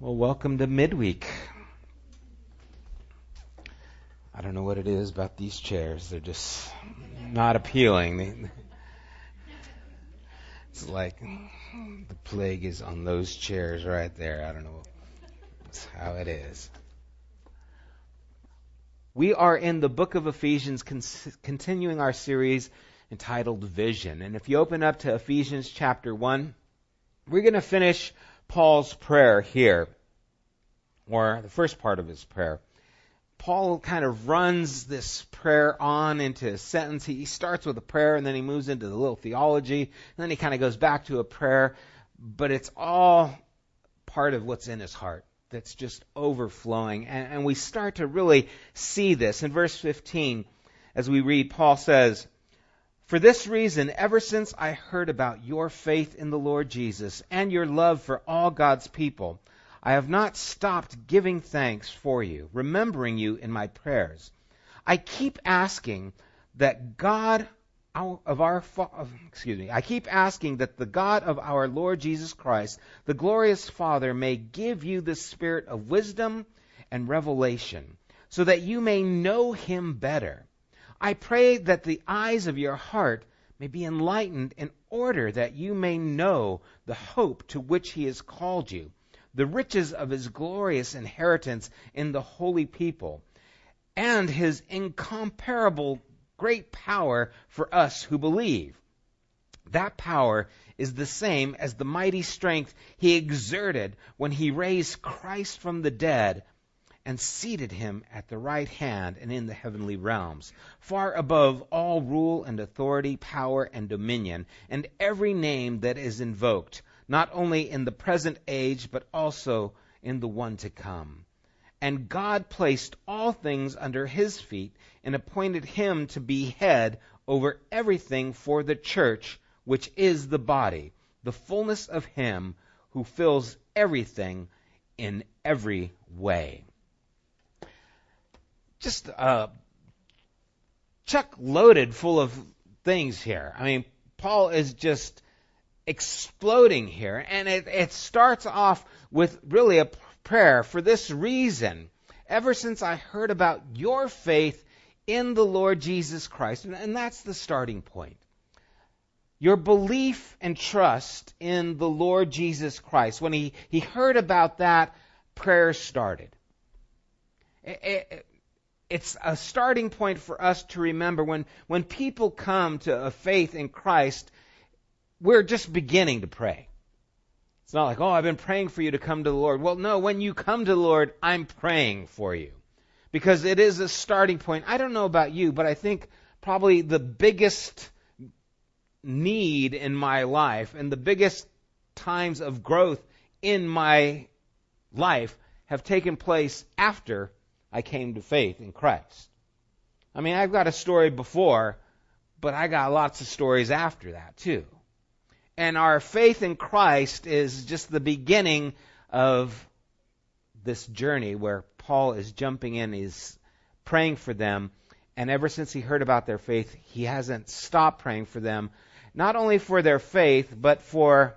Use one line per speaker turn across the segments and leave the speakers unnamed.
Well, welcome to midweek. I don't know what it is about these chairs. They're just not appealing. It's like the plague is on those chairs right there. I don't know. That's how it is. We are in the book of Ephesians, continuing our series entitled Vision. And if you open up to Ephesians chapter 1, we're going to finish Paul's prayer here, or the first part of his prayer. Paul kind of runs this prayer on into a sentence. He starts with a prayer and then he moves into the little theology, and then he kind of goes back to a prayer, but it's all part of what's in his heart that's just overflowing. And, we start to really see this. In verse 15, as we read, Paul says, for this reason, ever since I heard about your faith in the Lord Jesus and your love for all God's people, I have not stopped giving thanks for you, remembering you in my prayers. I keep asking that God of our excuse me, I keep asking that the God of our Lord Jesus Christ, the glorious Father, may give you the spirit of wisdom and revelation, so that you may know him better I pray that the eyes of your heart may be enlightened in order that you may know the hope to which he has called you, the riches of his glorious inheritance in the holy people, and his incomparable great power for us who believe. That power is the same as the mighty strength he exerted when he raised Christ from the dead and seated him at the right hand and in the heavenly realms, far above all rule and authority, power and dominion, and every name that is invoked, not only in the present age, but also in the one to come. And God placed all things under his feet and appointed him to be head over everything for the church, which is the body, the fullness of him who fills everything in every way just uh, chuck loaded full of things here. I mean, Paul is just exploding here, and it, it starts off with really a prayer for this reason. Ever since I heard about your faith in the Lord Jesus Christ, and, and that's the starting point. Your belief and trust in the Lord Jesus Christ. When he, he heard about that, prayer started. It, it, it's a starting point for us to remember when, when people come to a faith in Christ, we're just beginning to pray. It's not like, oh, I've been praying for you to come to the Lord. Well, no, when you come to the Lord, I'm praying for you. Because it is a starting point. I don't know about you, but I think probably the biggest need in my life and the biggest times of growth in my life have taken place after I came to faith in Christ. I mean, I've got a story before, but I got lots of stories after that too. And our faith in Christ is just the beginning of this journey where Paul is jumping in, he's praying for them, and ever since he heard about their faith, he hasn't stopped praying for them, not only for their faith, but for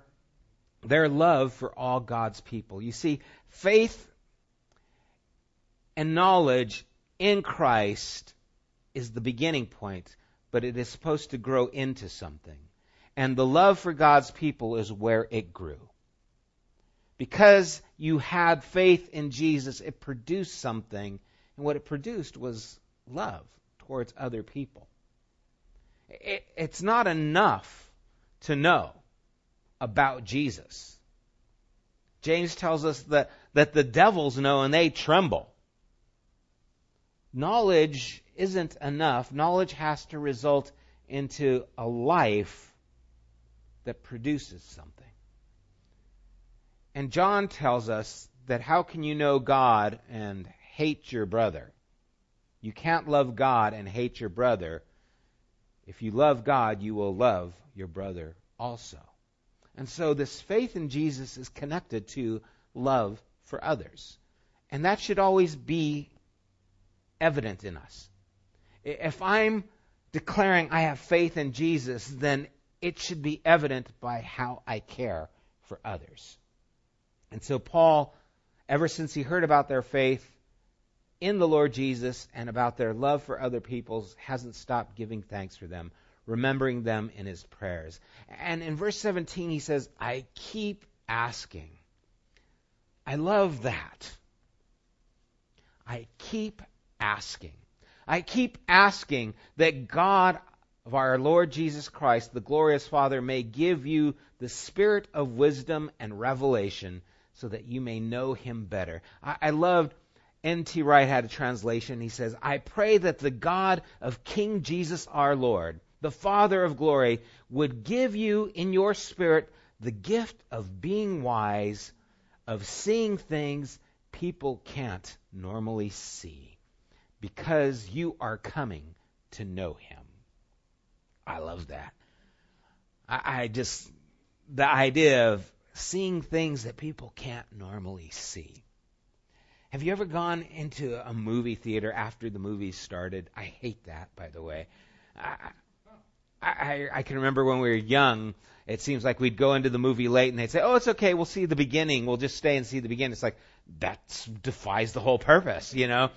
their love for all God's people. You see, faith and knowledge in Christ is the beginning point, but it is supposed to grow into something. And the love for God's people is where it grew. Because you had faith in Jesus, it produced something, and what it produced was love towards other people. It, it's not enough to know about Jesus. James tells us that, that the devils know and they tremble knowledge isn't enough. Knowledge has to result into a life that produces something. And John tells us that how can you know God and hate your brother? You can't love God and hate your brother. If you love God, you will love your brother also. And so this faith in Jesus is connected to love for others. And that should always be evident in us. If I'm declaring I have faith in Jesus, then it should be evident by how I care for others. And so Paul ever since he heard about their faith in the Lord Jesus and about their love for other peoples, hasn't stopped giving thanks for them, remembering them in his prayers. And in verse 17, he says, I keep asking. I love that. I keep asking. I keep asking that God of our Lord Jesus Christ, the glorious Father, may give you the spirit of wisdom and revelation so that you may know him better. I, I loved N.T. Wright had a translation. He says, I pray that the God of King Jesus our Lord, the Father of glory, would give you in your spirit the gift of being wise, of seeing things people can't normally see, because you are coming to know him. I love that. I, I just, the idea of seeing things that people can't normally see. Have you ever gone into a movie theater after the movie started? I hate that, by the way. I, I, I can remember when we were young, it seems like we'd go into the movie late and they'd say, oh, it's okay, we'll see the beginning. We'll just stay and see the beginning. It's like, that defies the whole purpose, you know?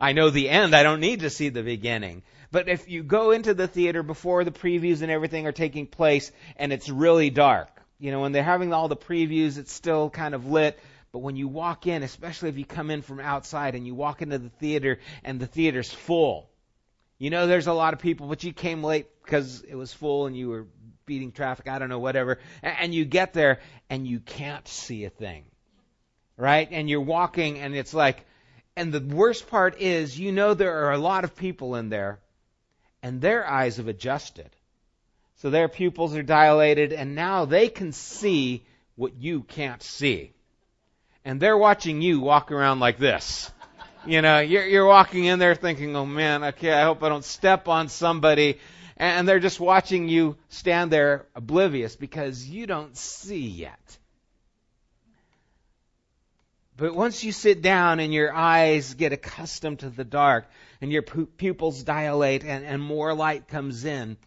I know the end, I don't need to see the beginning. But if you go into the theater before the previews and everything are taking place and it's really dark, you know, when they're having all the previews, it's still kind of lit. But when you walk in, especially if you come in from outside and you walk into the theater and the theater's full, you know there's a lot of people, but you came late because it was full and you were beating traffic, I don't know, whatever. And you get there and you can't see a thing. Right? And you're walking and it's like, and the worst part is, you know there are a lot of people in there and their eyes have adjusted. So their pupils are dilated and now they can see what you can't see and they're watching you walk around like this. You know, you're, you're walking in there thinking, oh man, okay, I hope I don't step on somebody. And they're just watching you stand there oblivious because you don't see yet. But once you sit down and your eyes get accustomed to the dark and your pupils dilate and, and more light comes in,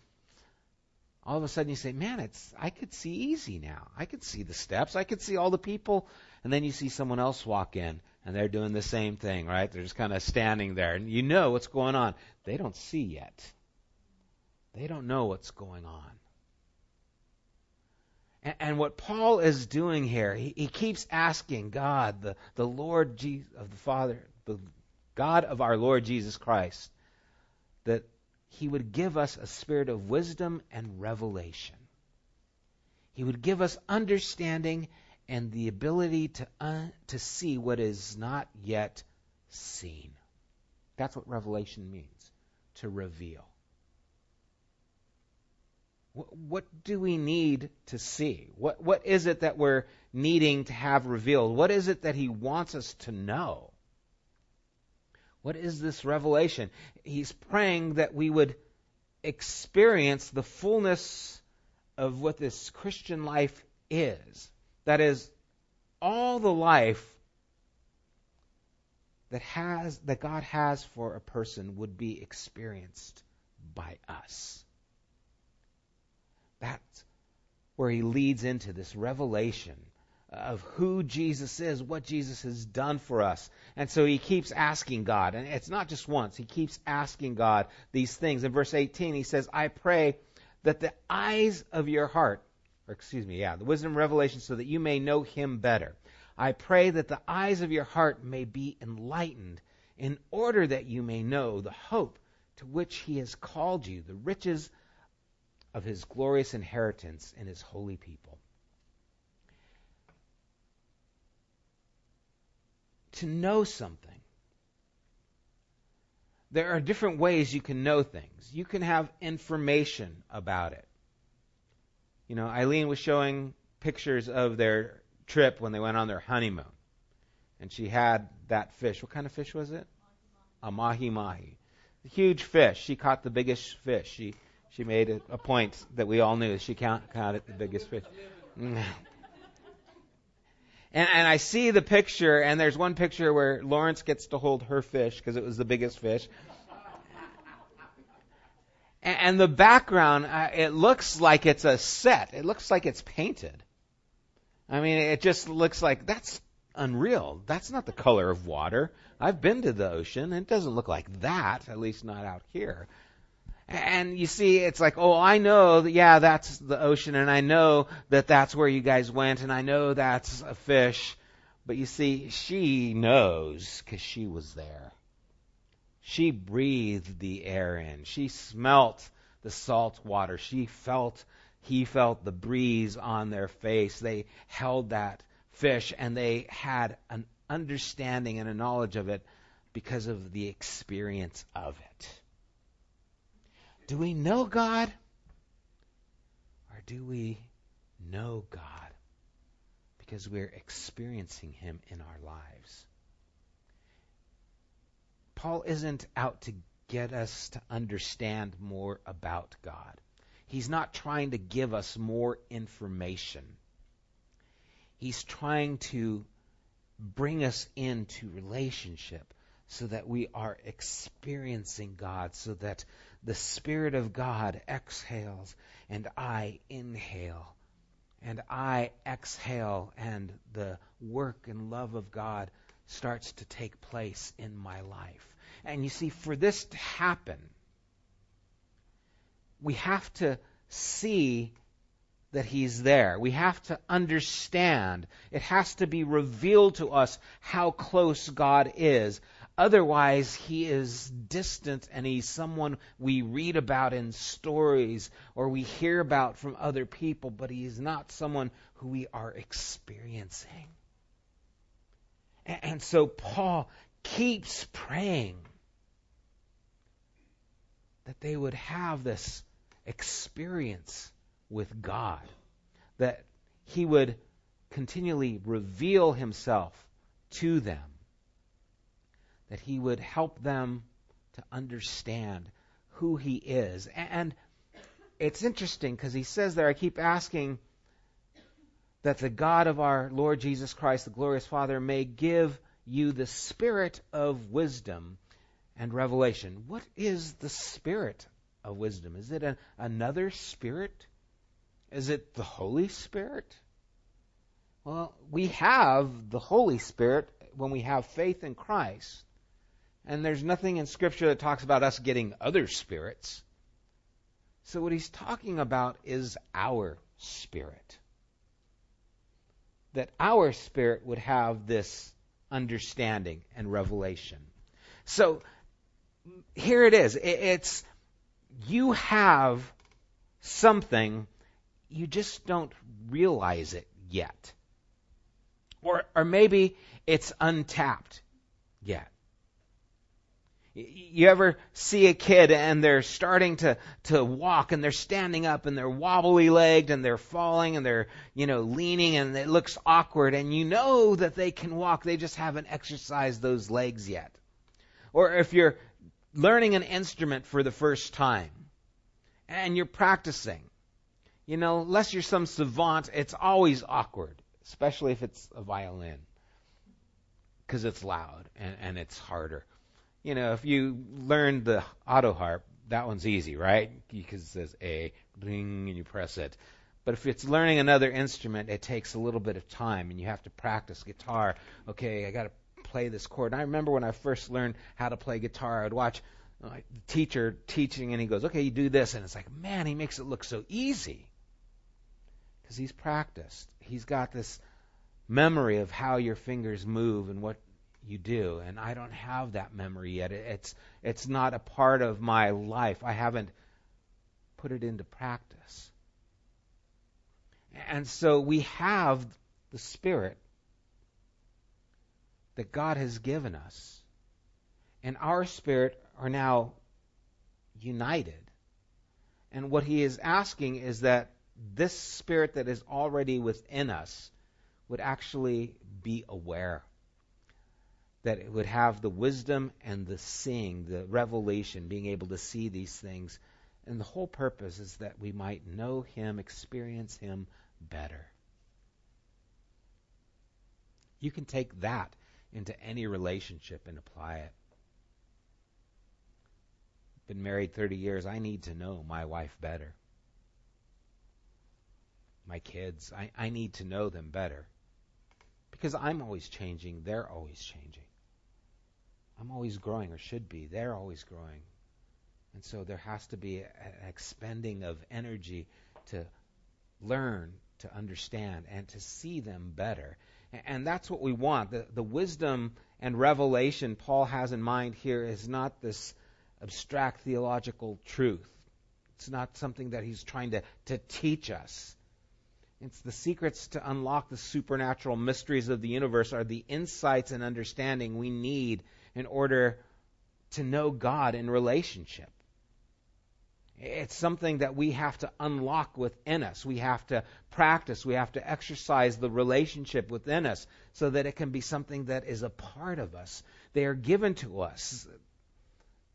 all of a sudden you say, man, it's, I could see easy now. I could see the steps. I could see all the people and then you see someone else walk in and they're doing the same thing, right? They're just kind of standing there and you know what's going on. They don't see yet. They don't know what's going on. And, and what Paul is doing here, he, he keeps asking God, the, the Lord Jesus, of the Father, the God of our Lord Jesus Christ, that he would give us a spirit of wisdom and revelation. He would give us understanding and the ability to, to see what is not yet seen. That's what revelation means to reveal. What, do we need to see? What, what is it that we're needing to have revealed? What is it that He wants us to know? What is this revelation? He's praying that we would experience the fullness of what this Christian life is. That is, all the life that has that God has for a person would be experienced by us. That's where he leads into this revelation of who Jesus is, what Jesus has done for us. And so he keeps asking God, and it's not just once, he keeps asking God these things. In verse 18, he says, I pray that the eyes of your heart or excuse me, yeah, the wisdom revelation so that you may know him better. I pray that the eyes of your heart may be enlightened in order that you may know the hope to which he has called you, the riches of his glorious inheritance in his holy people. To know something. There are different ways you can know things. You can have information about it. You know, Eileen was showing pictures of their trip when they went on their honeymoon. And she had that fish. What kind of fish was it? A mahi mahi. A huge fish. She caught the biggest fish. She she made it a point that we all knew she count, counted the biggest fish. and, and I see the picture, and there's one picture where Lawrence gets to hold her fish because it was the biggest fish and the background, uh, it looks like it's a set. It looks like it's painted. I mean, it just looks like that's unreal. That's not the color of water. I've been to the ocean, and it doesn't look like that, at least not out here. And you see, it's like, oh, I know, that, yeah, that's the ocean, and I know that that's where you guys went, and I know that's a fish. But you see, she knows because she was there. She breathed the air in. She smelt the salt water. She felt, he felt the breeze on their face. They held that fish and they had an understanding and a knowledge of it because of the experience of it. Do we know God? Or do we know God because we're experiencing Him in our lives? Paul isn't out to get us to understand more about God. He's not trying to give us more information. He's trying to bring us into relationship so that we are experiencing God, so that the Spirit of God exhales and I inhale. And I exhale, and the work and love of God starts to take place in my life. And you see, for this to happen, we have to see that He's there. We have to understand. It has to be revealed to us how close God is. Otherwise, he is distant and he's someone we read about in stories or we hear about from other people, but he is not someone who we are experiencing. And so Paul keeps praying that they would have this experience with God, that he would continually reveal himself to them that he would help them to understand who he is. And it's interesting because he says there, I keep asking that the God of our Lord Jesus Christ, the glorious Father, may give you the spirit of wisdom and revelation. What is the spirit of wisdom? Is it an, another spirit? Is it the Holy Spirit? Well, we have the Holy Spirit when we have faith in Christ. And there's nothing in Scripture that talks about us getting other spirits. So what he's talking about is our spirit. That our spirit would have this understanding and revelation. So here it is. It's you have something, you just don't realize it yet. Or, or maybe it's untapped yet. You ever see a kid and they're starting to, to walk and they're standing up and they're wobbly legged and they're falling and they're, you know, leaning and it looks awkward and you know that they can walk, they just haven't exercised those legs yet. Or if you're learning an instrument for the first time and you're practicing, you know, unless you're some savant, it's always awkward, especially if it's a violin because it's loud and, and it's harder you know, if you learn the auto harp, that one's easy, right? Because it says A, ring, and you press it. But if it's learning another instrument, it takes a little bit of time, and you have to practice guitar. Okay, I got to play this chord. And I remember when I first learned how to play guitar, I would watch the teacher teaching, and he goes, "Okay, you do this," and it's like, man, he makes it look so easy because he's practiced. He's got this memory of how your fingers move and what you do and I don't have that memory yet. It's it's not a part of my life. I haven't put it into practice. And so we have the spirit that God has given us and our spirit are now united. And what he is asking is that this spirit that is already within us would actually be aware that it would have the wisdom and the seeing, the revelation, being able to see these things. And the whole purpose is that we might know Him, experience Him better. You can take that into any relationship and apply it. Been married 30 years. I need to know my wife better. My kids, I, I need to know them better Because I'm always changing, they're always changing. I'm always growing, or should be. They're always growing. And so there has to be an expending of energy to learn, to understand, and to see them better. And that's what we want. The, the wisdom and revelation Paul has in mind here is not this abstract theological truth. It's not something that he's trying to, to teach us. It's the secrets to unlock the supernatural mysteries of the universe are the insights and understanding we need in order to know God in relationship. It's something that we have to unlock within us. We have to practice. We have to exercise the relationship within us so that it can be something that is a part of us. They are given to us.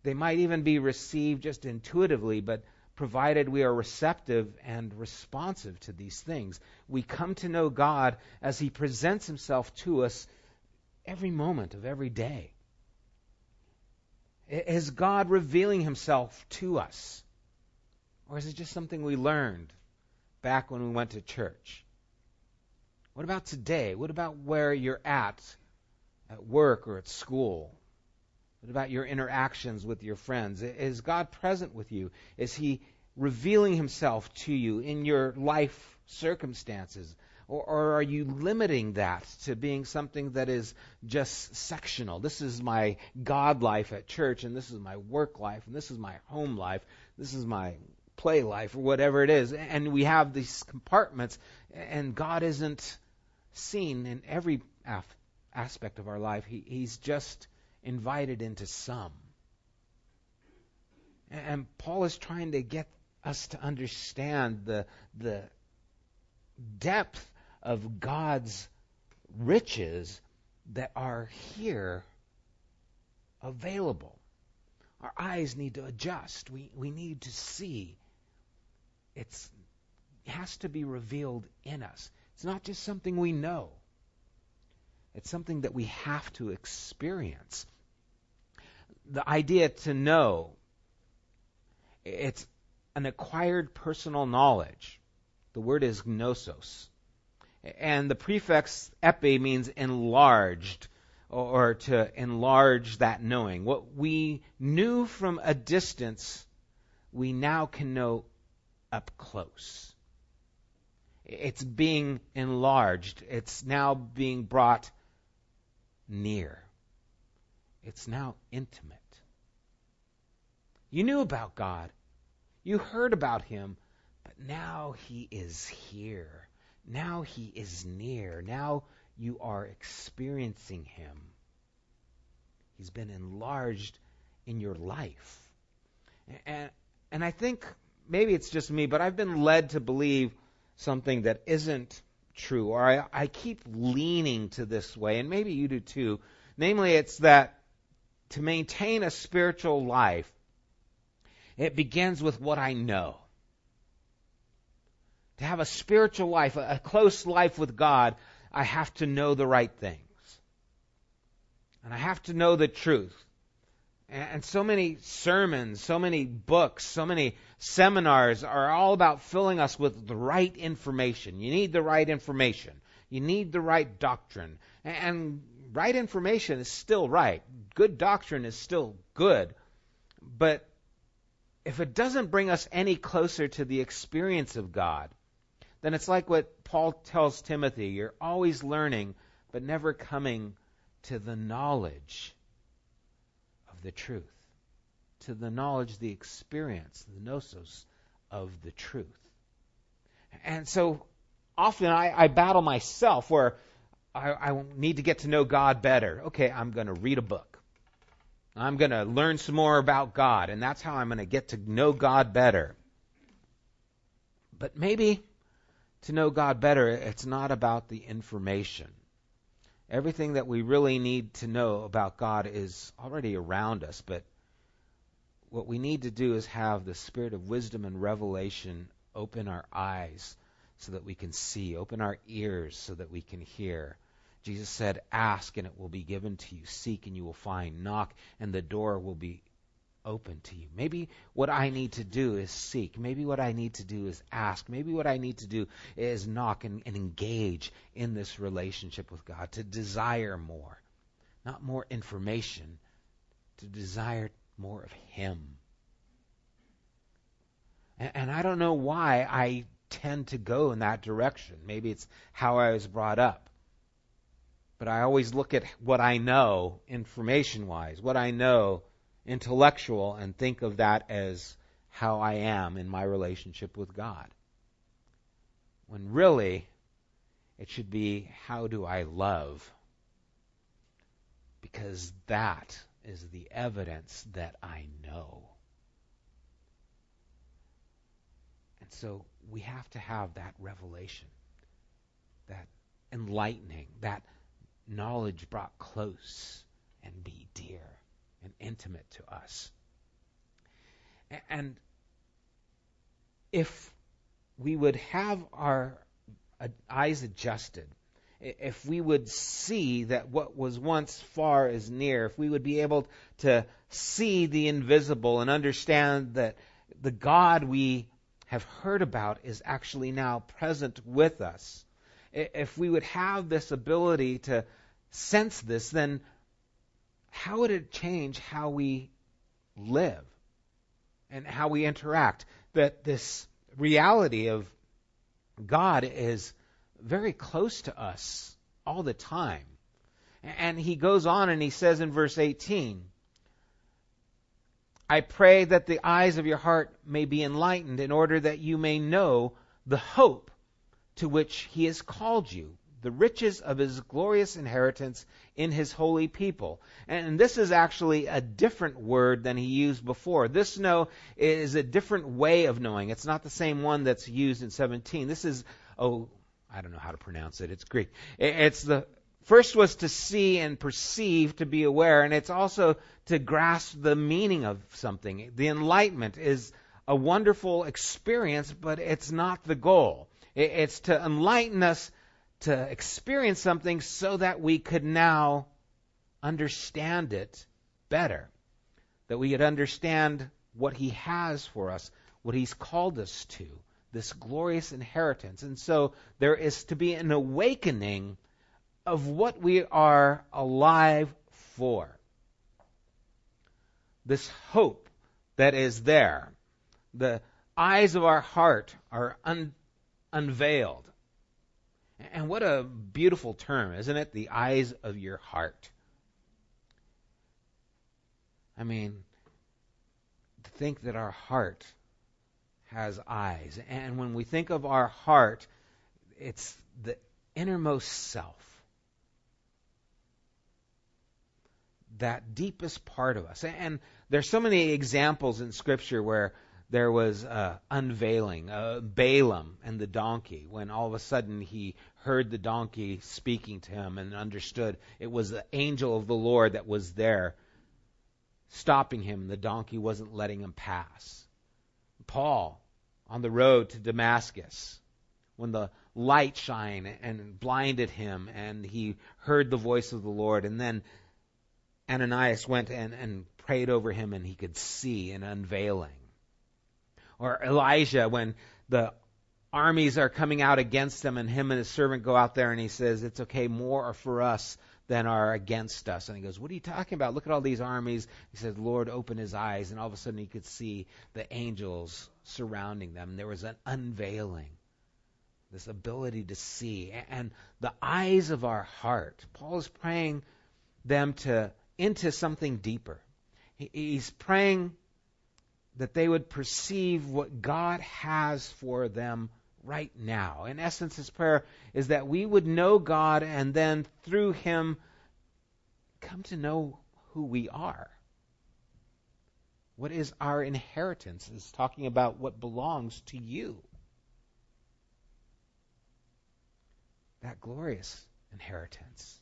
They might even be received just intuitively, but provided we are receptive and responsive to these things, we come to know God as He presents Himself to us every moment of every day. Is God revealing Himself to us? Or is it just something we learned back when we went to church? What about today? What about where you're at, at work or at school? What about your interactions with your friends? Is God present with you? Is He revealing Himself to you in your life circumstances? Or, or, are you limiting that to being something that is just sectional? This is my God life at church, and this is my work life, and this is my home life, this is my play life or whatever it is. And we have these compartments, and God isn't seen in every af- aspect of our life. He, he's just invited into some. And Paul is trying to get us to understand the, the depth of God's riches that are here available. Our eyes need to adjust. We, we need to see it's, it has to be revealed in us. It's not just something we know, it's something that we have to experience. The idea to know, it's an acquired personal knowledge. The word is gnosis. And the prefix epi means enlarged or to enlarge that knowing. What we knew from a distance, we now can know up close. It's being enlarged. It's now being brought near. It's now intimate. You knew about God. You heard about Him. But now He is here. Now He is near. Now you are experiencing Him. He's been enlarged in your life. And, and I think maybe it's just me, but I've been led to believe something that isn't true, or I, I keep leaning to this way, and maybe you do too. Namely, it's that to maintain a spiritual life, it begins with what I know. To have a spiritual life, a, close life with God, I have to know the right things. And I have to know the truth. And so many sermons, so many books, so many seminars are all about filling us with the right information. You need the right information. You need the right doctrine. And right information is still right. Good doctrine is still good. But if it doesn't bring us any closer to the experience of God, then it's like what Paul tells Timothy you're always learning, but never coming to the knowledge of the truth, to the knowledge, the experience, the gnosis of the truth. And so often I, I battle myself where I, I need to get to know God better. Okay, I'm going to read a book. I'm going to learn some more about God, and that's how I'm going to get to know God better. But maybe to know God better, it's not about the information. Everything that we really need to know about God is already around us, but what we need to do is have the spirit of wisdom and revelation open our eyes so that we can see, open our ears so that we can hear. Jesus said, Ask and it will be given to you, seek and you will find, knock and the door will be open to you. Maybe what I need to do is seek. Maybe what I need to do is ask. Maybe what I need to do is knock and, and engage in this relationship with God, to desire more. Not more information, to desire more of Him. And, and I don't know why I tend to go in that direction. Maybe it's how I was brought up. But I always look at what I know information wise, what I know intellectual, and think of that as how I am in my relationship with God. When really, it should be how do I love? Because that is the evidence that I know. And so we have to have that revelation, that enlightening, that knowledge brought close and be dear and intimate to us. And if we would have our uh, eyes adjusted, if we would see that what was once far is near, if we would be able to see the invisible and understand that the God we have heard about is actually now present with us, if we would have this ability to sense this, then how would it change how we live and how we interact? That this reality of God is very close to us all the time. And he goes on and he says in verse 18, I pray that the eyes of your heart may be enlightened in order that you may know the hope to which he has called you, the riches of his glorious inheritance in his holy people. And this is actually a different word than he used before. This know is a different way of knowing. It's not the same one that's used in 17. This is, oh, I don't know how to pronounce it. It's Greek. It's the first was to see and perceive, to be aware, and it's also to grasp the meaning of something. The enlightenment is a wonderful experience, but it's not the goal. It's to enlighten us to experience something so that we could now understand it better. That we could understand what He has for us, what He's called us to, this glorious inheritance. And so there is to be an awakening of what we are alive for. This hope that is there. The eyes of our heart are un- unveiled. And what a beautiful term, isn't it? The eyes of your heart. I mean, to think that our heart has eyes. And when we think of our heart, it's the innermost self. That deepest part of us. And there's so many examples in Scripture where there was uh, unveiling, uh, Balaam and the donkey, when all of a sudden he heard the donkey speaking to him and understood it was the angel of the Lord that was there stopping him. The donkey wasn't letting him pass. Paul on the road to Damascus, when the light shined and blinded him and he heard the voice of the Lord, and then Ananias went and, and prayed over him and he could see an unveiling or Elijah when the armies are coming out against him and him and his servant go out there and he says, It's okay, more are for us than are against us. And he goes, What are you talking about? Look at all these armies. He says, Lord, open his eyes. And all of a sudden he could see the angels surrounding them. and There was an unveiling, this ability to see. And the eyes of our heart, Paul is praying them to into something deeper. He's praying that they would perceive what God has for them right now. In essence, his prayer is that we would know God and then through him come to know who we are. What is our inheritance? Is talking about what belongs to you. That glorious inheritance.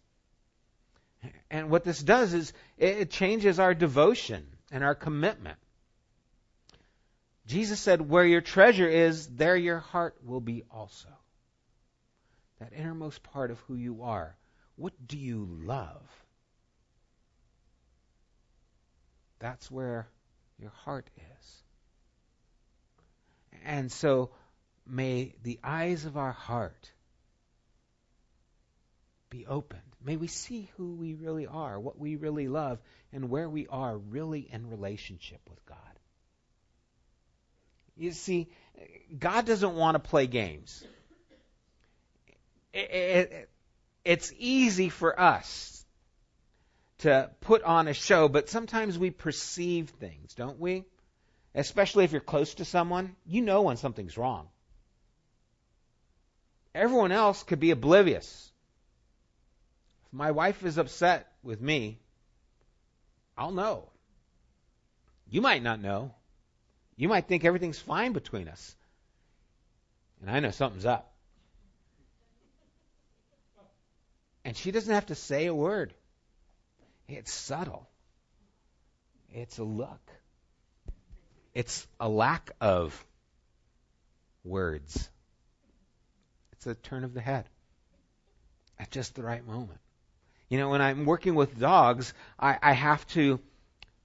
And what this does is it changes our devotion and our commitment. Jesus said, Where your treasure is, there your heart will be also. That innermost part of who you are. What do you love? That's where your heart is. And so may the eyes of our heart be opened. May we see who we really are, what we really love, and where we are really in relationship with God. You see, God doesn't want to play games. It, it, it's easy for us to put on a show, but sometimes we perceive things, don't we? Especially if you're close to someone, you know when something's wrong. Everyone else could be oblivious. If my wife is upset with me, I'll know. You might not know. You might think everything's fine between us. And I know something's up. And she doesn't have to say a word. It's subtle. It's a look. It's a lack of words. It's a turn of the head at just the right moment. You know, when I'm working with dogs, I, I have to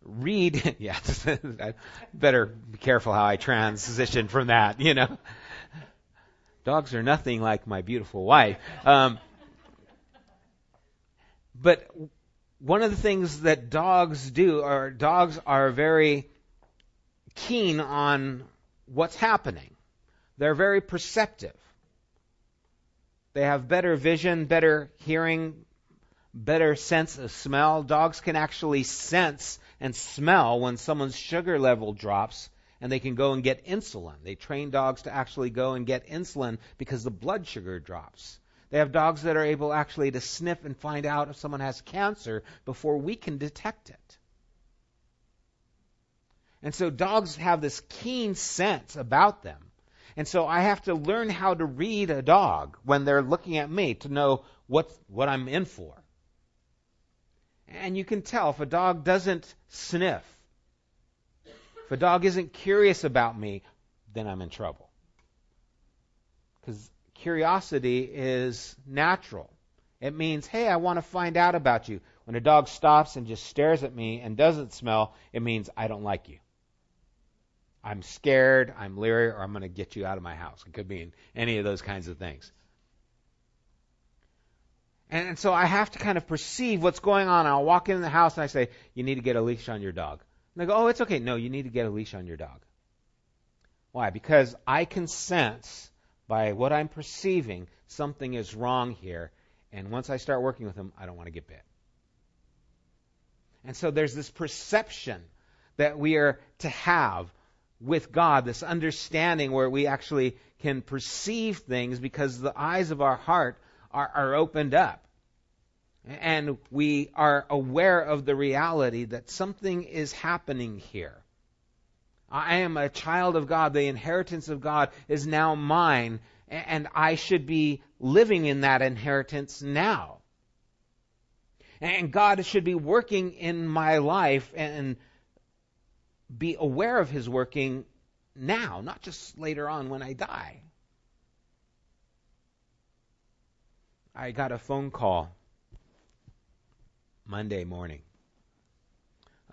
read. yeah, I better be careful how I transition from that. You know, dogs are nothing like my beautiful wife. Um, but one of the things that dogs do, or dogs are very keen on what's happening. They're very perceptive. They have better vision, better hearing, better sense of smell. Dogs can actually sense and smell when someone's sugar level drops and they can go and get insulin. They train dogs to actually go and get insulin because the blood sugar drops. They have dogs that are able actually to sniff and find out if someone has cancer before we can detect it. And so dogs have this keen sense about them. And so I have to learn how to read a dog when they're looking at me to know what, what I'm in for. And you can tell if a dog doesn't sniff, if a dog isn't curious about me, then I'm in trouble. Because curiosity is natural. It means, hey, I want to find out about you. When a dog stops and just stares at me and doesn't smell, it means I don't like you. I'm scared, I'm leery, or I'm going to get you out of my house. It could mean any of those kinds of things. And so I have to kind of perceive what's going on. I'll walk in the house and I say, You need to get a leash on your dog. And they go, Oh, it's okay. No, you need to get a leash on your dog. Why? Because I can sense by what I'm perceiving, something is wrong here. And once I start working with them, I don't want to get bit. And so there's this perception that we are to have with God, this understanding where we actually can perceive things because the eyes of our heart are, are opened up. And we are aware of the reality that something is happening here. I am a child of God. The inheritance of God is now mine, and I should be living in that inheritance now. And God should be working in my life and be aware of His working now, not just later on when I die. I got a phone call Monday morning.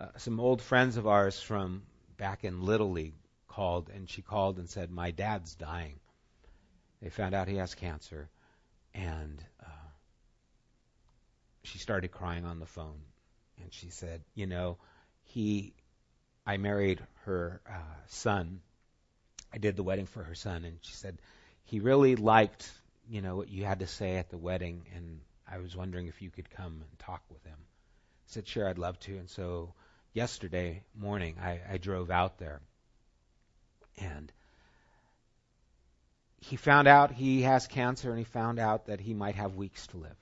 Uh, some old friends of ours from back in Little League called, and she called and said, My dad's dying. They found out he has cancer, and uh, she started crying on the phone. And she said, You know, he, I married her uh, son. I did the wedding for her son, and she said, He really liked, you know, what you had to say at the wedding, and I was wondering if you could come and talk with him. I said, Sure, I'd love to. And so yesterday morning, I, I drove out there. And he found out he has cancer, and he found out that he might have weeks to live.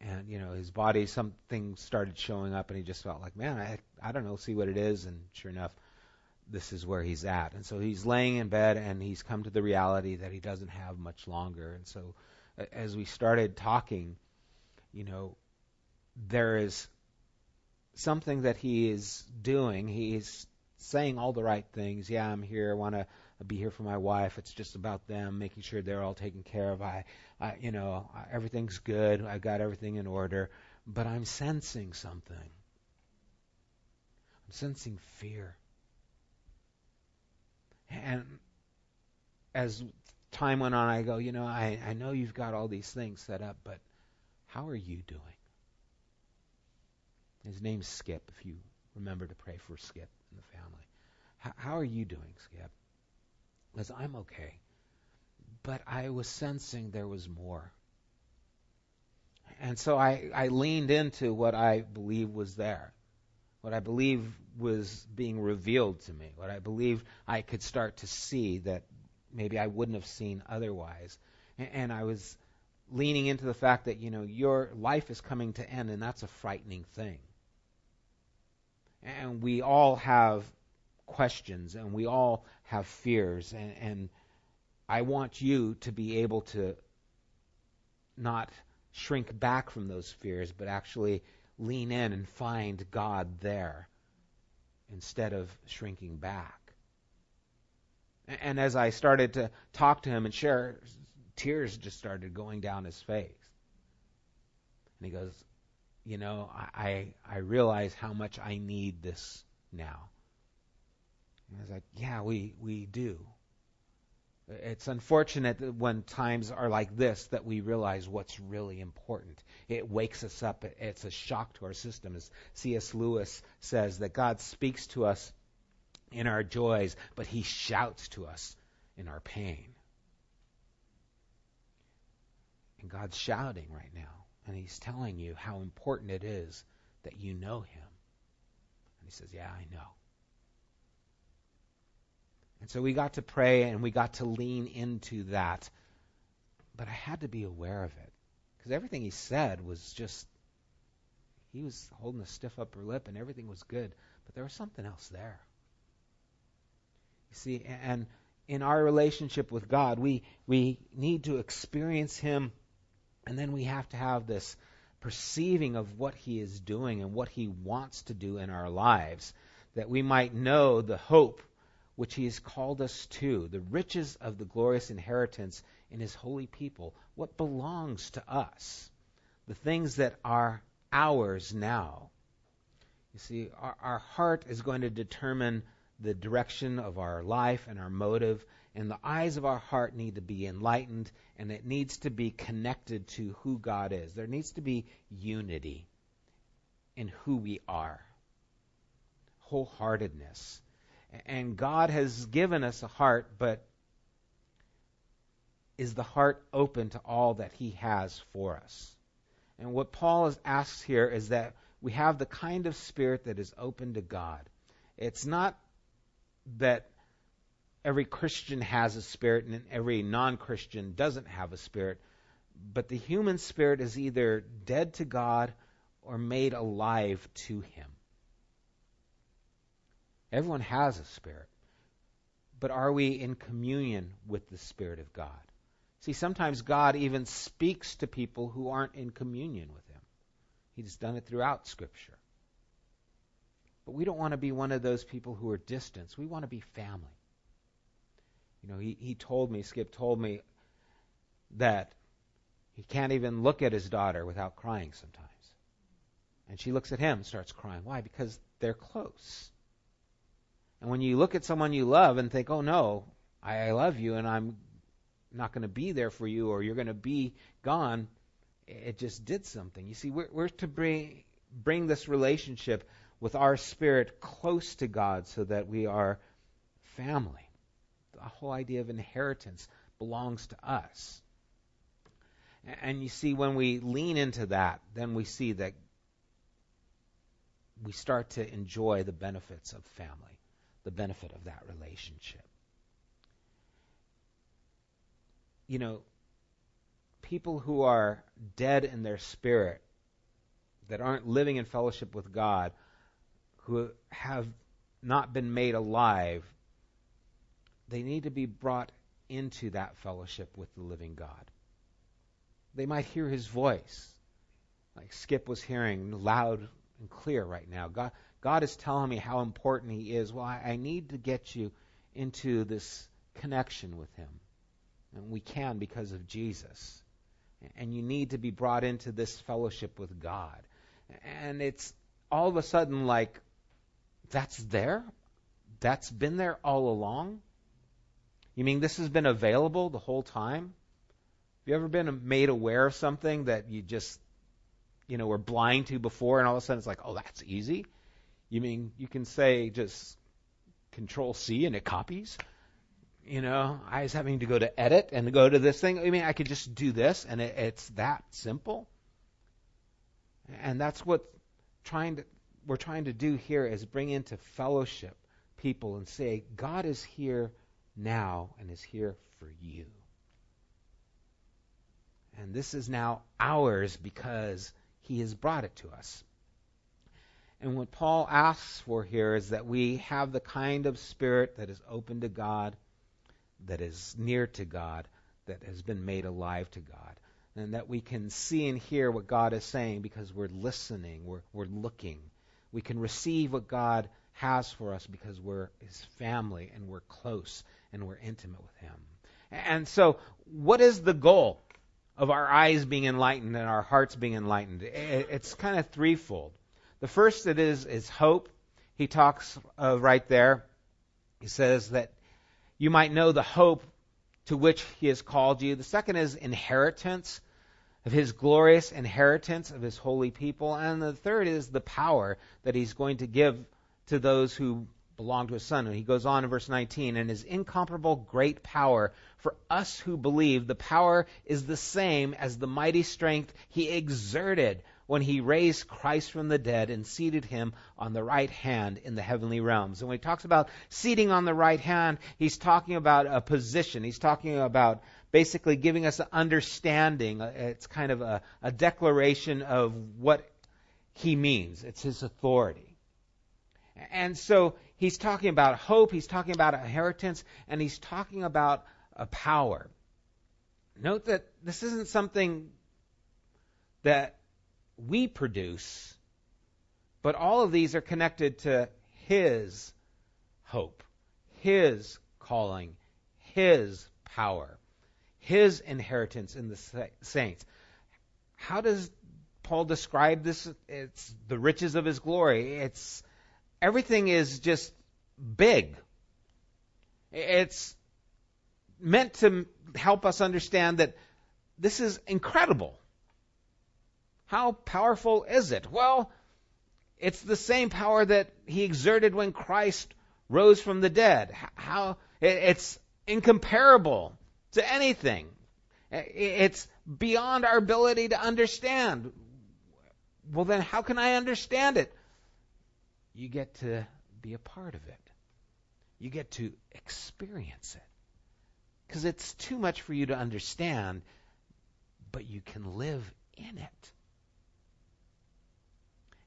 And you know, his body, something started showing up, and he just felt like, man, I, I don't know, see what it is. And sure enough, this is where he's at. And so he's laying in bed, and he's come to the reality that he doesn't have much longer. And so, as we started talking, you know, there is something that he is doing. He's saying all the right things. Yeah, I'm here. I want to be here for my wife. It's just about them, making sure they're all taken care of. I, I you know, everything's good. I've got everything in order. But I'm sensing something. I'm sensing fear. And as time went on, I go, you know, I, I know you've got all these things set up, but how are you doing? His name's Skip, if you remember to pray for Skip and the family. How, how are you doing, Skip? Because I'm okay. But I was sensing there was more. And so I, I leaned into what I believe was there, what I believe was being revealed to me, what I believe I could start to see that maybe I wouldn't have seen otherwise. And, and I was leaning into the fact that, you know, your life is coming to end, and that's a frightening thing. And we all have questions, and we all have fears, and, and I want you to be able to not shrink back from those fears, but actually lean in and find God there instead of shrinking back. And as I started to talk to him and share, tears just started going down his face. And he goes, You know, I, I realize how much I need this now. And I was like, Yeah, we, we do. It's unfortunate that when times are like this that we realize what's really important. It wakes us up. It's a shock to our system. As C.S. Lewis says, that God speaks to us in our joys, but he shouts to us in our pain. And God's shouting right now, and he's telling you how important it is that you know him. And he says, Yeah, I know. And so we got to pray and we got to lean into that. But I had to be aware of it. Because everything he said was just, he was holding a stiff upper lip and everything was good. But there was something else there. You see, and in our relationship with God, we, we need to experience Him, and then we have to have this perceiving of what He is doing and what He wants to do in our lives, that we might know the hope which He has called us to, the riches of the glorious inheritance in His holy people, what belongs to us, the things that are ours now. You see, our, our heart is going to determine the direction of our life and our motive, and the eyes of our heart need to be enlightened, and it needs to be connected to who God is. There needs to be unity in who we are, wholeheartedness. And God has given us a heart, but is the heart open to all that He has for us? And what Paul asks here is that we have the kind of spirit that is open to God. It's not that every Christian has a spirit and every non Christian doesn't have a spirit, but the human spirit is either dead to God or made alive to Him. Everyone has a spirit, but are we in communion with the Spirit of God? See, sometimes God even speaks to people who aren't in communion with Him. He's done it throughout Scripture. But we don't want to be one of those people who are distant. We want to be family. You know, he, he told me, Skip told me, that he can't even look at his daughter without crying sometimes. And she looks at him and starts crying. Why? Because they're close. And when you look at someone you love and think, oh no, I, I love you and I'm not going to be there for you or you're going to be gone, it just did something. You see, we're, we're to bring, bring this relationship with our spirit close to God so that we are family. The whole idea of inheritance belongs to us. And you see, when we lean into that, then we see that we start to enjoy the benefits of family, the benefit of that relationship. You know, people who are dead in their spirit, that aren't living in fellowship with God, who have not been made alive, they need to be brought into that fellowship with the living God. They might hear his voice, like Skip was hearing loud and clear right now. God, God is telling me how important he is. Well, I, I need to get you into this connection with him. And we can because of Jesus. And you need to be brought into this fellowship with God. And it's all of a sudden like that's there? That's been there all along? You mean this has been available the whole time? Have you ever been made aware of something that you just, you know, were blind to before and all of a sudden it's like, oh, that's easy? You mean you can say just control C and it copies? You know, I was having to go to edit and go to this thing. I mean, I could just do this and it, it's that simple. And that's what trying to we're trying to do here is bring into fellowship people and say, God is here now and is here for you. And this is now ours because he has brought it to us. And what Paul asks for here is that we have the kind of spirit that is open to God, that is near to God, that has been made alive to God. And that we can see and hear what God is saying because we're listening, we're, we're looking. We can receive what God has for us because we're his family and we're close and we're intimate with him. And so, what is the goal of our eyes being enlightened and our hearts being enlightened? It's kind of threefold. The first it is is hope. He talks uh, right there. He says that you might know the hope to which he has called you. The second is inheritance of his glorious inheritance of his holy people. And the third is the power that he's going to give to those who belong to his son. And he goes on in verse 19, and his incomparable great power for us who believe, the power is the same as the mighty strength he exerted when he raised Christ from the dead and seated him on the right hand in the heavenly realms. And when he talks about seating on the right hand, he's talking about a position. He's talking about basically giving us an understanding. It's kind of a, a declaration of what he means. It's his authority. And so he's talking about hope, he's talking about inheritance, and he's talking about a power. Note that this isn't something that we produce, but all of these are connected to his hope, his calling, his power, his inheritance in the saints. How does Paul describe this? It's the riches of his glory. It's everything is just big. It's meant to help us understand that this is incredible. How powerful is it? Well, it's the same power that he exerted when Christ rose from the dead. How it's incomparable to anything. It's beyond our ability to understand. Well, then how can I understand it? You get to be a part of it. You get to experience it because it's too much for you to understand, but you can live in it.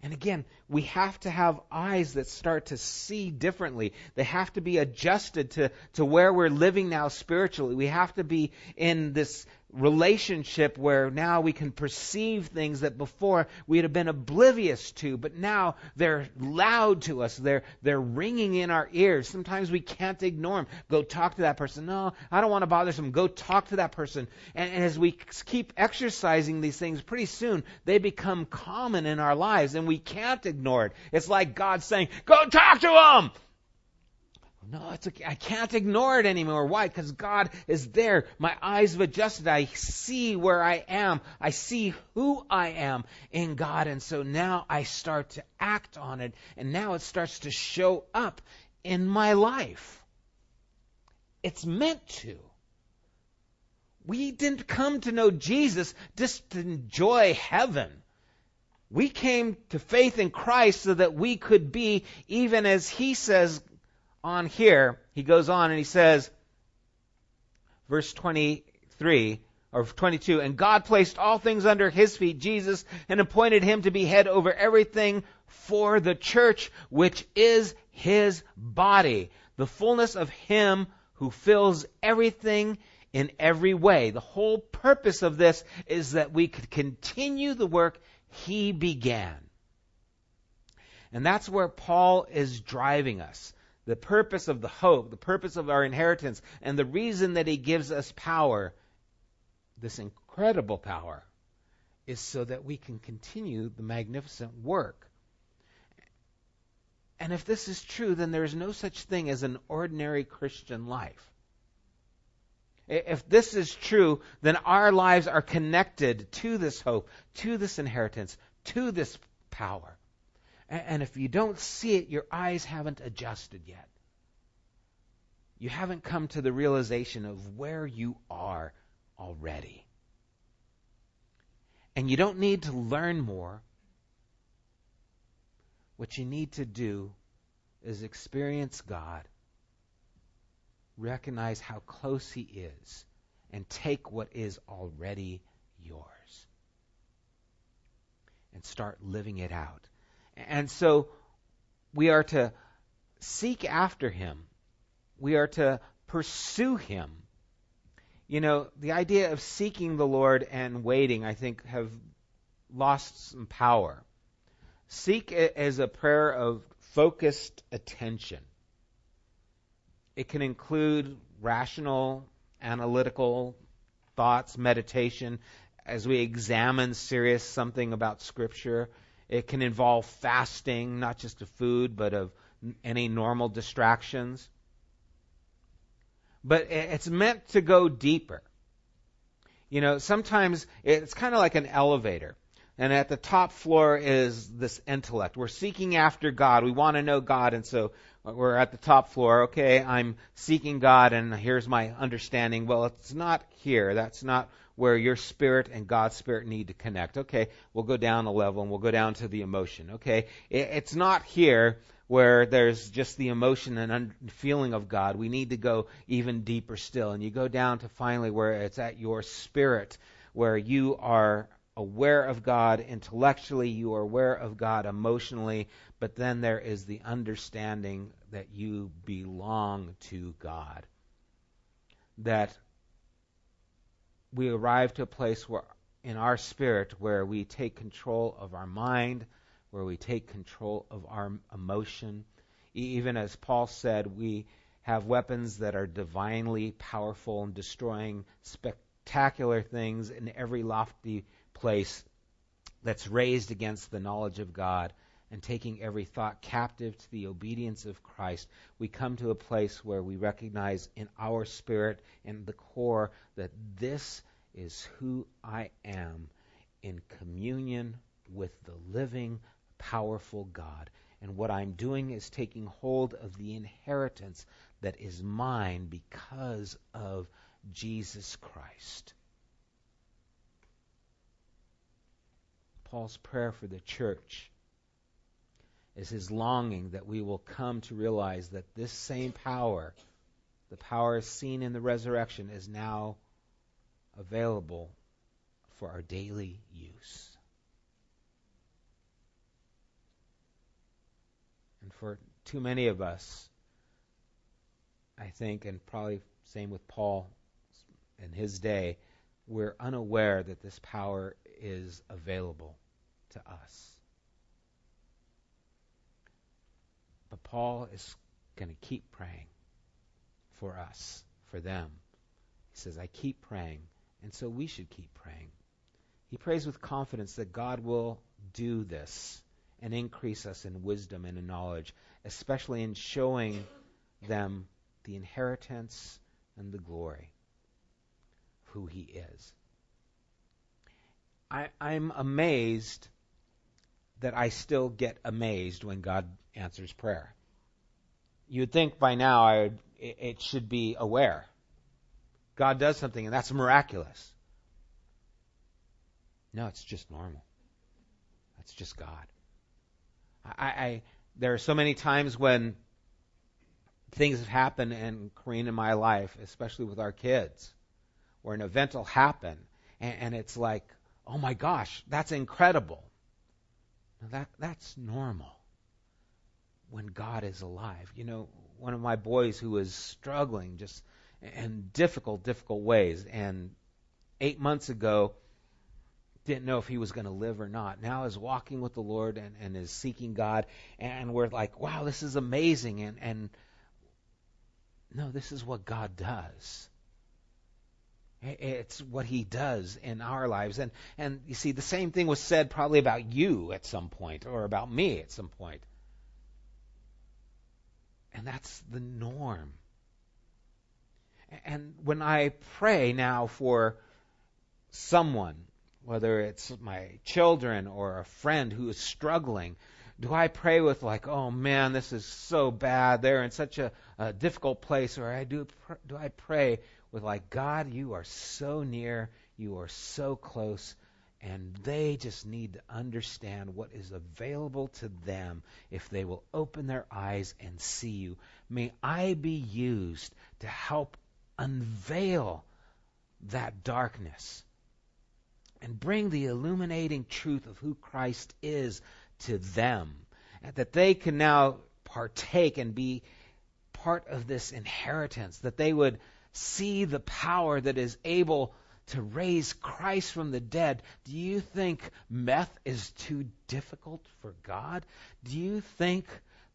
And again, we have to have eyes that start to see differently. They have to be adjusted to, to where we're living now spiritually. We have to be in this relationship where now we can perceive things that before we'd have been oblivious to, but now they're loud to us. They're, they're ringing in our ears. Sometimes we can't ignore them. Go talk to that person. No, I don't want to bother them. Go talk to that person. And, and as we keep exercising these things, pretty soon they become common in our lives and we can't ignore it. It's like God saying, go talk to them! No, it's okay. I can't ignore it anymore. Why? Because God is there. My eyes have adjusted. I see where I am. I see who I am in God. And so now I start to act on it. And now it starts to show up in my life. It's meant to. We didn't come to know Jesus just to enjoy heaven. We came to faith in Christ so that we could be, even as He says, on here, he goes on and he says, verse 23 or 22, and God placed all things under his feet, Jesus, and appointed him to be head over everything for the church, which is his body, the fullness of him who fills everything in every way. The whole purpose of this is that we could continue the work he began. And that's where Paul is driving us the purpose of the hope, the purpose of our inheritance, and the reason that He gives us power, this incredible power, is so that we can continue the magnificent work. And if this is true, then there is no such thing as an ordinary Christian life. If this is true, then our lives are connected to this hope, to this inheritance, to this power. And if you don't see it, your eyes haven't adjusted yet. You haven't come to the realization of where you are already. And you don't need to learn more. What you need to do is experience God recognize how close He is, and take what is already yours and start living it out. And so we are to seek after Him, we are to pursue Him. You know, the idea of seeking the Lord and waiting, I think, have lost some power. Seek as a prayer of focused attention. It can include rational, analytical thoughts, meditation, as we examine serious something about Scripture. It can involve fasting, not just of food, but of any normal distractions. But it's meant to go deeper. You know, sometimes it's kind of like an elevator. And at the top floor is this intellect. We're seeking after God. We want to know God. And so we're at the top floor. Okay, I'm seeking God, and here's my understanding. Well, it's not here. That's not where your spirit and God's spirit need to connect. Okay, we'll go down a level and we'll go down to the emotion. Okay, it's not here where there's just the emotion and feeling of God. We need to go even deeper still. And you go down to finally where it's at your spirit, where you are aware of God intellectually, you are aware of God emotionally, but then there is the understanding that you belong to God. That we arrive to a place where in our spirit where we take control of our mind, where we take control of our emotion. Even as Paul said, we have weapons that are divinely powerful and destroying spectacular things in every lofty place that's raised against the knowledge of God and taking every thought captive to the obedience of Christ, we come to a place where we recognize in our spirit and the core that this is who I am in communion with the living, powerful God. And what I'm doing is taking hold of the inheritance that is mine because of Jesus Christ. Paul's prayer for the church is his longing that we will come to realize that this same power, the power seen in the resurrection, is now available for our daily use. And for too many of us, I think, and probably same with Paul in his day, we're unaware that this power is available to us. But Paul is going to keep praying for us, for them. He says, I keep praying, and so we should keep praying. He prays with confidence that God will do this and increase us in wisdom and in knowledge, especially in showing them the inheritance and the glory of who He is. I, I'm amazed that I still get amazed when God answers prayer. You'd think by now I would, it should be aware. God does something and that's miraculous. No, it's just normal. That's just God. I, I there are so many times when things have happened in Korean in my life, especially with our kids, where an event will happen and, and it's like, oh my gosh, that's incredible. Now that that's normal when God is alive. You know, one of my boys who was struggling just in difficult, difficult ways, and eight months ago didn't know if he was going to live or not. Now is walking with the Lord and, and is seeking God, and we're like, wow, this is amazing, and and no, this is what God does. It's what he does in our lives. And, and you see, the same thing was said probably about you at some point or about me at some point. And that's the norm. And when I pray now for someone, whether it's my children or a friend who is struggling, do I pray with like, oh man, this is so bad. They're in such a, a difficult place, or I do do I pray with like, God, you are so near, you are so close, and they just need to understand what is available to them if they will open their eyes and see you. May I be used to help unveil that darkness and bring the illuminating truth of who Christ is to them. And that they can now partake and be part of this inheritance, that they would see the power that is able to raise Christ from the dead, do you think meth is too difficult for God? Do you think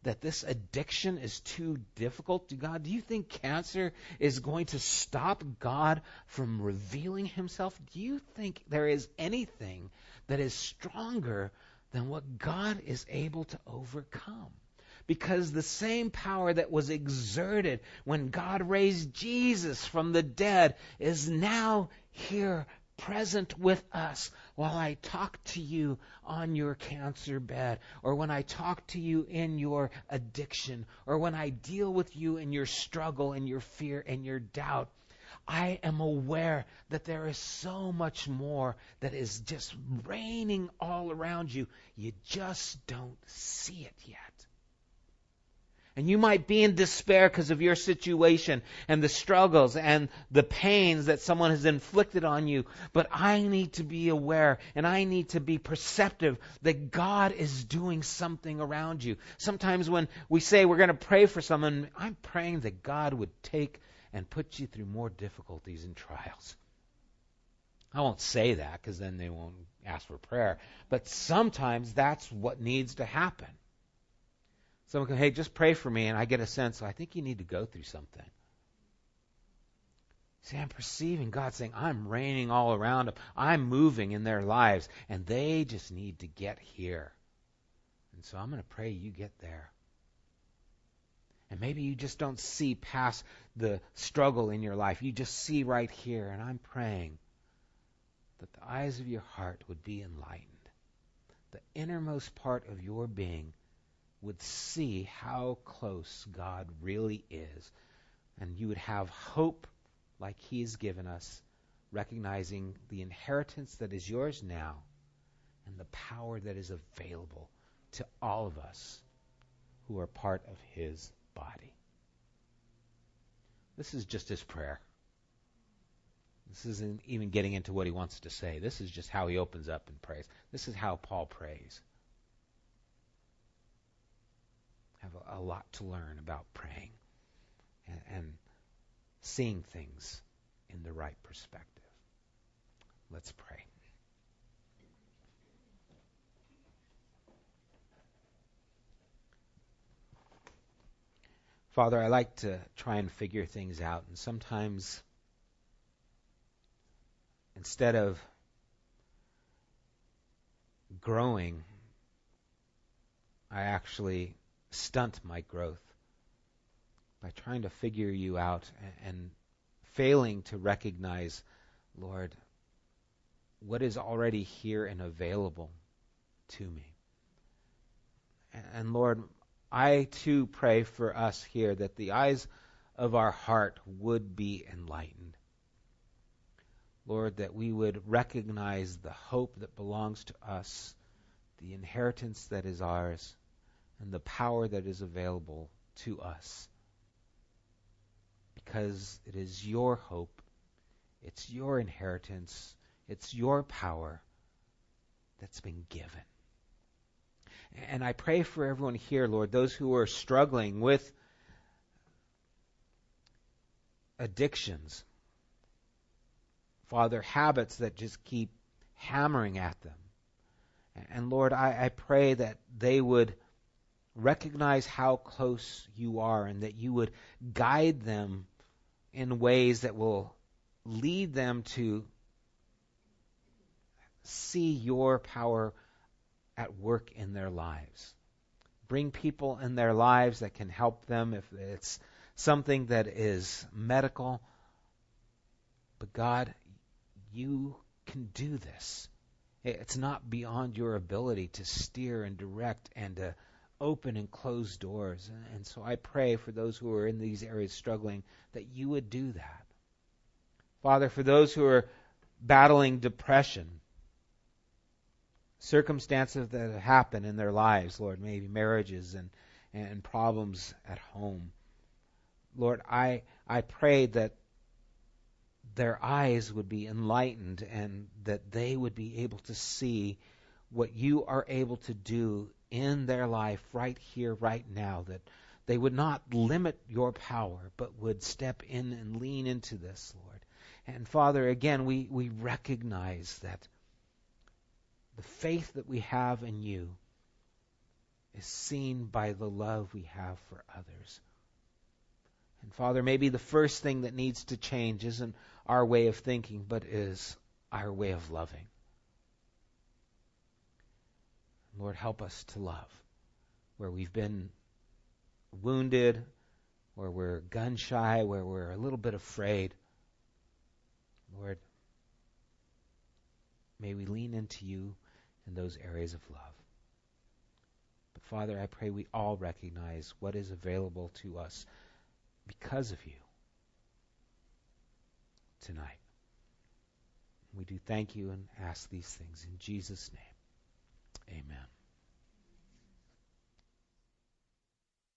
that this addiction is too difficult to God? Do you think cancer is going to stop God from revealing himself? Do you think there is anything that is stronger than what God is able to overcome? Because the same power that was exerted when God raised Jesus from the dead is now here present with us while I talk to you on your cancer bed, or when I talk to you in your addiction, or when I deal with you in your struggle and your fear and your doubt. I am aware that there is so much more that is just raining all around you. You just don't see it yet. And you might be in despair because of your situation and the struggles and the pains that someone has inflicted on you. But I need to be aware and I need to be perceptive that God is doing something around you. Sometimes when we say we're going to pray for someone, I'm praying that God would take and put you through more difficulties and trials. I won't say that because then they won't ask for prayer. But sometimes that's what needs to happen. Someone can, hey, just pray for me, and I get a sense, I think you need to go through something. See, I'm perceiving God saying, I'm reigning all around them. I'm moving in their lives, and they just need to get here. And so I'm going to pray you get there. And maybe you just don't see past the struggle in your life. You just see right here. And I'm praying that the eyes of your heart would be enlightened. The innermost part of your being would see how close God really is, and you would have hope like He has given us, recognizing the inheritance that is yours now and the power that is available to all of us who are part of His body. This is just His prayer. This isn't even getting into what he wants to say. This is just how he opens up and prays. This is how Paul prays. Have a, a lot to learn about praying and, and seeing things in the right perspective. Let's pray. Father, I like to try and figure things out, and sometimes instead of growing, I actually stunt my growth by trying to figure you out and, failing to recognize, Lord, what is already here and available to me. And Lord, I too pray for us here that the eyes of our heart would be enlightened. Lord, that we would recognize the hope that belongs to us, the inheritance that is ours, and the power that is available to us. Because it is your hope, it's your inheritance, it's your power that's been given. And I pray for everyone here, Lord, those who are struggling with addictions, Father, habits that just keep hammering at them. And Lord, I, I pray that they would recognize how close you are and that you would guide them in ways that will lead them to see your power at work in their lives. bring people in their lives that can help them if it's something that is medical. But God, you can do this. It's not beyond your ability to steer and direct and to open and close doors. And so I pray for those who are in these areas struggling that you would do that. Father, for those who are battling depression, circumstances that happen in their lives, Lord, maybe marriages and, and problems at home. Lord, I, I pray that their eyes would be enlightened and that they would be able to see what you are able to do in their life right here, right now, that they would not limit your power, but would step in and lean into this, Lord. And Father, again, we, we recognize that the faith that we have in you is seen by the love we have for others. And Father, maybe the first thing that needs to change isn't our way of thinking, but is our way of loving. Lord, help us to love where we've been wounded, where we're gun shy, where we're a little bit afraid. Lord, may we lean into you in those areas of love. But Father, I pray we all recognize what is available to us because of you tonight. We do thank you and ask these things in Jesus' name. Amen.